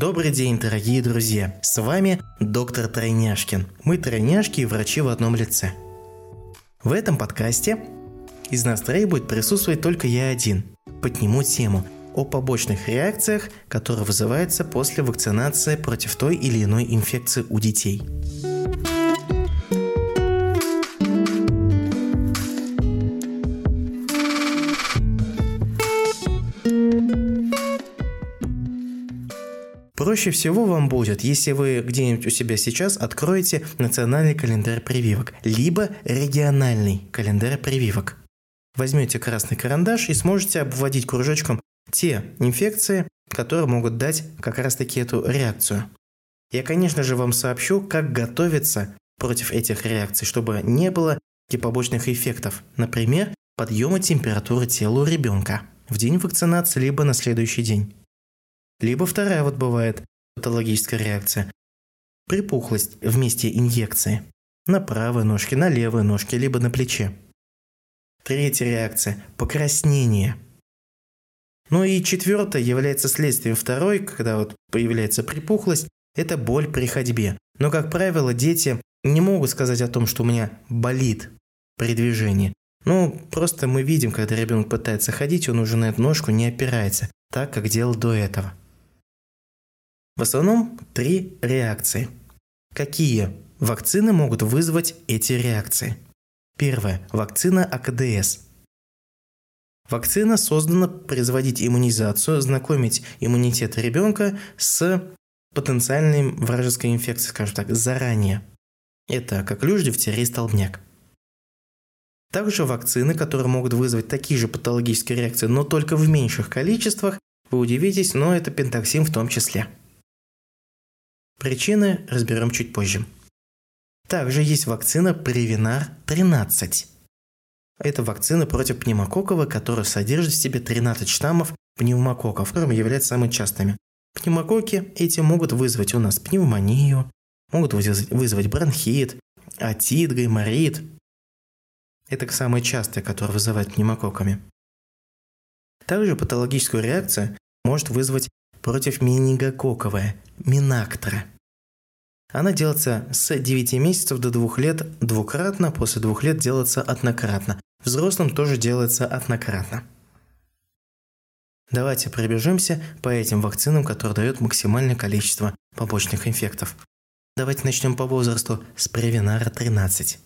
Добрый день, дорогие друзья! С вами доктор Тройняшкин. Мы тройняшки и врачи в одном лице. В этом подкасте из нас троих будет присутствовать только я один. Подниму тему о побочных реакциях, которые вызываются после вакцинации против той или иной инфекции у детей. Проще всего вам будет, если вы где-нибудь у себя сейчас откроете национальный календарь прививок, либо региональный календарь прививок. Возьмете красный карандаш и сможете обводить кружочком те инфекции, которые могут дать как раз таки эту реакцию. Я, конечно же, вам сообщу, как готовиться против этих реакций, чтобы не было побочных эффектов. Например, подъема температуры тела у ребенка в день вакцинации, либо на следующий день. Либо вторая вот бывает патологическая реакция. Припухлость в месте инъекции. На правой ножке, на левой ножке, либо на плече. Третья реакция – покраснение. Ну и четвертая является следствием второй, когда вот появляется припухлость, это боль при ходьбе. Но, как правило, дети не могут сказать о том, что у меня болит при движении. Ну, просто мы видим, когда ребенок пытается ходить, он уже на эту ножку не опирается, так, как делал до этого. В основном три реакции. Какие вакцины могут вызвать эти реакции? Первое. Вакцина АКДС. Вакцина создана производить иммунизацию, знакомить иммунитет ребенка с потенциальной вражеской инфекцией, скажем так, заранее. Это как люжь, дифтерия и столбняк. Также вакцины, которые могут вызвать такие же патологические реакции, но только в меньших количествах, вы удивитесь, но это пентоксин в том числе. Причины разберем чуть позже. Также есть вакцина Prevnar 13. Это вакцина против пневмококкова, которая содержит в себе 13 штаммов пневмококков, которыми являются самыми частыми. Пневмококки эти могут вызвать у нас пневмонию, могут вызвать бронхит, отит, гайморит. Это самые частые, которые вызывают пневмококками. Также патологическую реакцию может вызвать против менингококковая, Минактра. Она делается с 9 месяцев до 2 лет двукратно, после 2 лет делается однократно. Взрослым тоже делается однократно. Давайте пробежимся по этим вакцинам, которые дают максимальное количество побочных эффектов. Давайте начнем по возрасту с Превинара 13.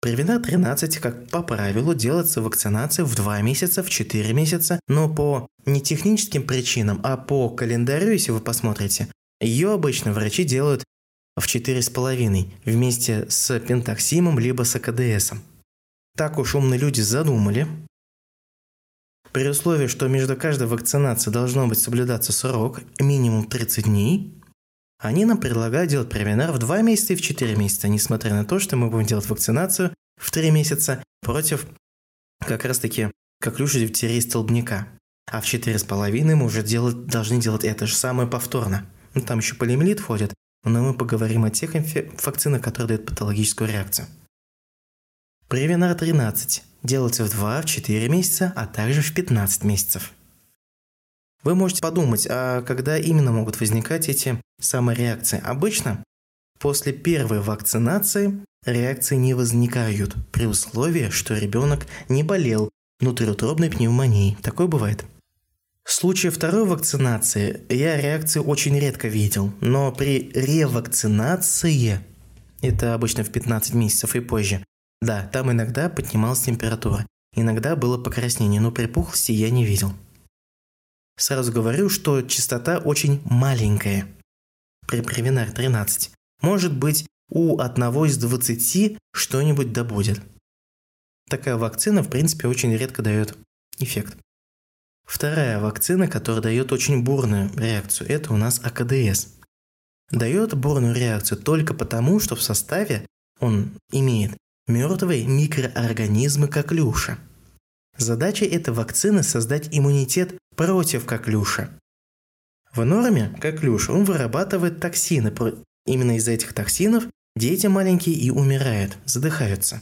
Превинар 13, как по правилу, делается вакцинация в 2 месяца, в 4 месяца, но по не техническим причинам, а по календарю, если вы посмотрите, ее обычно врачи делают в 4,5 вместе с пентаксимом либо с АКДСом. Так уж умные люди задумали. При условии, что между каждой вакцинацией должно быть соблюдаться срок минимум 30 дней, они нам предлагают делать преминар в 2 месяца и в 4 месяца, несмотря на то, что мы будем делать вакцинацию в 3 месяца против как раз таки коклюша дифтерии столбняка. А в 4,5 мы уже делать, должны делать это же самое повторно. Ну, там еще полиомиелит входит, но мы поговорим о тех вакцинах, которые дают патологическую реакцию. Превинар 13 делается в 2-4 месяца, а также в 15 месяцев. Вы можете подумать, а когда именно могут возникать эти самые реакции? Обычно после первой вакцинации реакции не возникают, при условии, что ребенок не болел внутриутробной пневмонией. Такое бывает. В случае второй вакцинации я реакции очень редко видел, но при ревакцинации, это обычно в 15 месяцев и позже, да, там иногда поднималась температура, иногда было покраснение, но припухлости я не видел. Сразу говорю, что частота очень маленькая. При Превинар 13. Может быть, у одного из 20 что-нибудь добудет. Такая вакцина, в принципе, очень редко дает эффект. Вторая вакцина, которая дает очень бурную реакцию, это у нас АКДС. Дает бурную реакцию только потому, что в составе он имеет мертвые микроорганизмы коклюша. Задача этой вакцины – создать иммунитет против коклюша. В норме коклюш, он вырабатывает токсины. Именно из-за этих токсинов дети маленькие и умирают, задыхаются.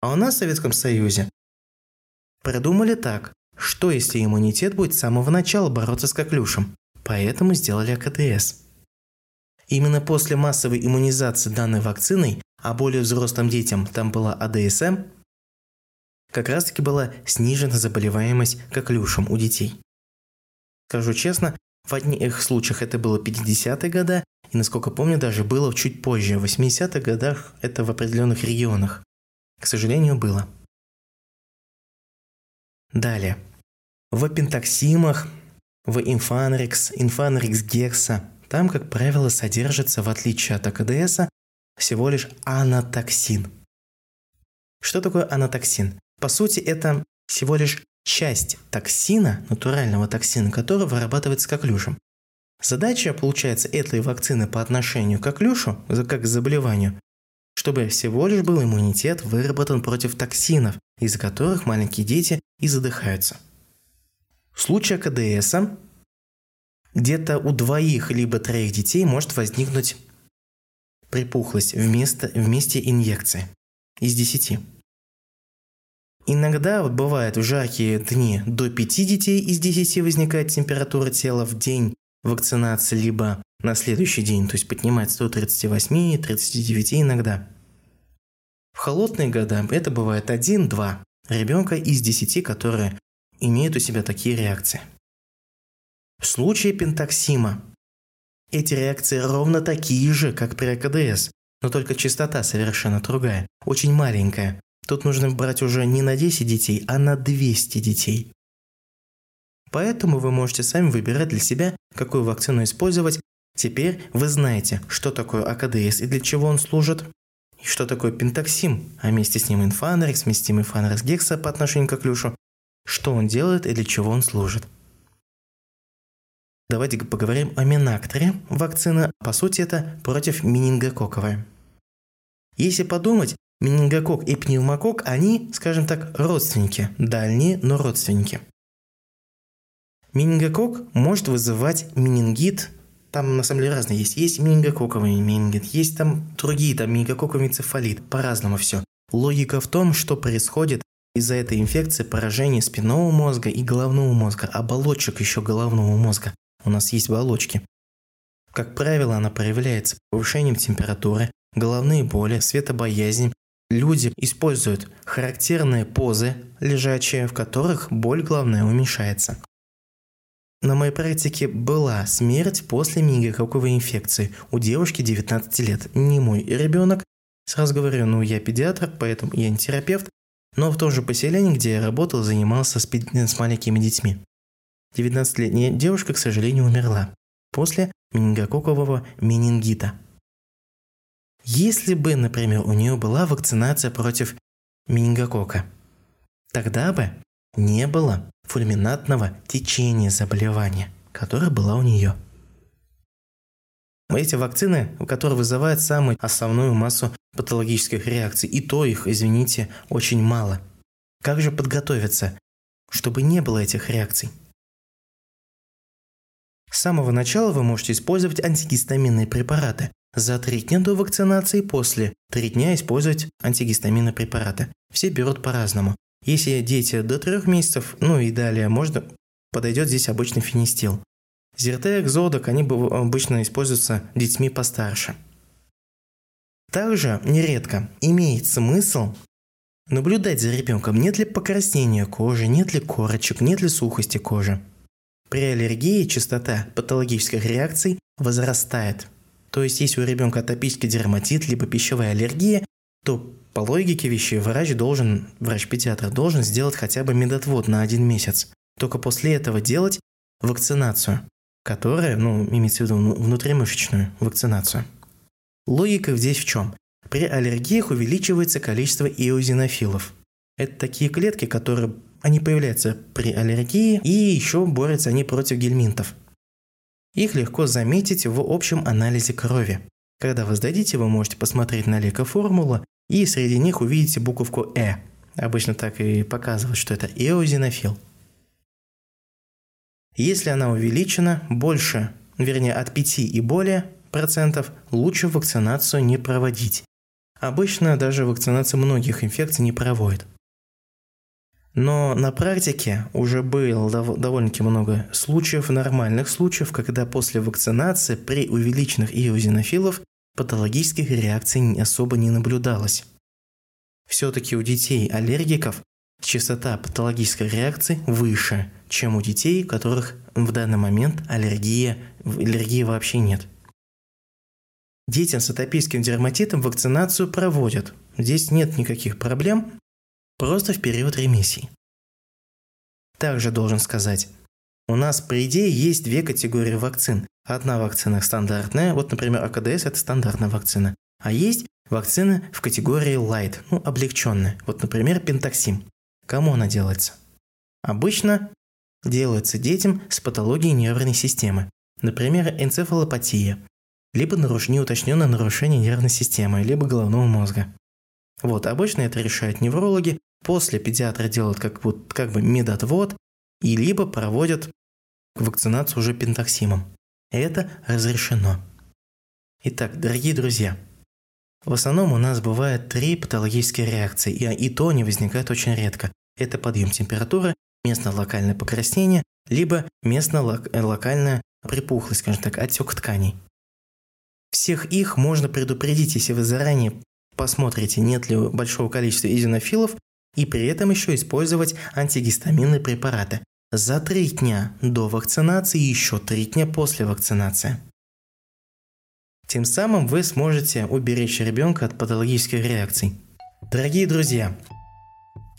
А у нас в Советском Союзе придумали так, что если иммунитет будет с самого начала бороться с коклюшем? поэтому сделали АКДС. Именно после массовой иммунизации данной вакциной, а более взрослым детям там была АДСМ, как раз таки была снижена заболеваемость коклюшем у детей. Скажу честно, в одних случаях это было 50-е годы, и, насколько помню, даже было чуть позже, в 80-х годах это в определенных регионах. К сожалению, было. Далее. В пентаксимах, в инфанрикс, инфанрикс гекса, там, как правило, содержится, в отличие от АКДС, всего лишь анатоксин. Что такое анатоксин? По сути, это всего лишь часть токсина, натурального токсина, который вырабатывается коклюшем. Задача, получается, этой вакцины по отношению к коклюшу, как к заболеванию, чтобы всего лишь был иммунитет выработан против токсинов, из-за которых маленькие дети и задыхаются. В случае КДС где-то у двоих либо троих детей может возникнуть припухлость вместо, вместе инъекции из 10. Иногда вот бывает в жаркие дни до 5 детей из 10 возникает температура тела в день вакцинации, либо на следующий день, то есть поднимается до 38, 39 иногда. В холодные года это бывает 1-2 ребенка из 10, которые имеют у себя такие реакции. В случае пентоксима эти реакции ровно такие же, как при АКДС, но только частота совершенно другая, очень маленькая. Тут нужно брать уже не на 10 детей, а на 200 детей. Поэтому вы можете сами выбирать для себя, какую вакцину использовать. Теперь вы знаете, что такое АКДС и для чего он служит, и что такое пентоксим, а вместе с ним инфанерикс, вместимый фанерикс гекса по отношению к клюшу, что он делает и для чего он служит. Давайте поговорим о Минакторе. Вакцина, по сути, это против менингококковая. Если подумать, менингокок и пневмокок, они, скажем так, родственники, дальние, но родственники. Менингокок может вызывать менингит, там на самом деле разные есть. Есть менингококковый менингит, есть там другие, там менингококковый энцефалит, по-разному все. Логика в том, что происходит из-за этой инфекции поражение спинного мозга и головного мозга, оболочек еще головного мозга у нас есть оболочки. Как правило, она проявляется повышением температуры, головные боли, светобоязнь. Люди используют характерные позы лежачие, в которых боль головная уменьшается. На моей практике была смерть после менингококковой инфекции у девушки 19 лет. Не мой ребенок. Сразу говорю, ну я педиатр, поэтому я не терапевт, но в том же поселении, где я работал, занимался с, с маленькими детьми. 19-летняя девушка, к сожалению, умерла после менингококкового менингита. Если бы, например, у нее была вакцинация против менингокока, тогда бы не было фульминатного течения заболевания, которое было у нее. Эти вакцины, которые вызывают самую основную массу патологических реакций, и то их, извините, очень мало. Как же подготовиться, чтобы не было этих реакций? С самого начала вы можете использовать антигистаминные препараты. За три дня до вакцинации и после три дня использовать антигистаминные препараты. Все берут по-разному. Если дети до трех месяцев, ну и далее, можно подойдет здесь обычный фенистил. Зертек, зодок, они обычно используются детьми постарше. Также нередко имеет смысл наблюдать за ребенком, нет ли покраснения кожи, нет ли корочек, нет ли сухости кожи. При аллергии частота патологических реакций возрастает. То есть, если у ребенка атопический дерматит, либо пищевая аллергия, то по логике вещей врач должен, врач-педиатр должен сделать хотя бы медотвод на один месяц. Только после этого делать вакцинацию, которая, ну, имеется в виду внутримышечную вакцинацию. Логика здесь в чем? При аллергиях увеличивается количество иозинофилов. Это такие клетки, которые они появляются при аллергии и еще борются они против гельминтов. Их легко заметить в общем анализе крови. Когда вы сдадите, вы можете посмотреть на лекоформулу и среди них увидите буковку «Э». Обычно так и показывают, что это эозинофил. Если она увеличена больше, вернее от 5 и более процентов, лучше вакцинацию не проводить. Обычно даже вакцинация многих инфекций не проводит. Но на практике уже было довольно-таки много случаев, нормальных случаев, когда после вакцинации при увеличенных иозинофилов патологических реакций особо не наблюдалось. Все-таки у детей аллергиков частота патологической реакции выше, чем у детей, у которых в данный момент аллергия, аллергии вообще нет. Детям с атопическим дерматитом вакцинацию проводят. Здесь нет никаких проблем, просто в период ремиссии. Также должен сказать, у нас, по идее, есть две категории вакцин. Одна вакцина стандартная, вот, например, АКДС – это стандартная вакцина. А есть вакцины в категории light, ну, облегченная. Вот, например, пентаксим. Кому она делается? Обычно делается детям с патологией нервной системы. Например, энцефалопатия, либо наруш... неуточненное нарушение нервной системы, либо головного мозга. Вот, обычно это решают неврологи, после педиатры делают как, вот, как бы медотвод, и либо проводят вакцинацию уже пентаксимом. Это разрешено. Итак, дорогие друзья, в основном у нас бывает три патологические реакции, и, и то они возникают очень редко. Это подъем температуры, местно-локальное покраснение, либо местно-локальная припухлость, скажем так, отек тканей. Всех их можно предупредить, если вы заранее посмотрите, нет ли большого количества изинофилов, и при этом еще использовать антигистаминные препараты за три дня до вакцинации и еще три дня после вакцинации. Тем самым вы сможете уберечь ребенка от патологических реакций. Дорогие друзья,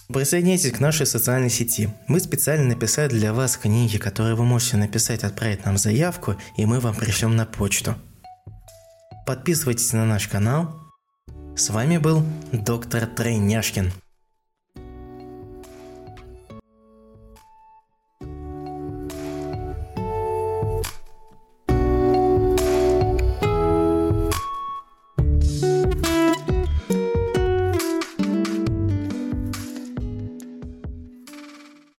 присоединяйтесь к нашей социальной сети. Мы специально написали для вас книги, которые вы можете написать, отправить нам заявку, и мы вам пришлем на почту. Подписывайтесь на наш канал. С вами был доктор Трейняшкин.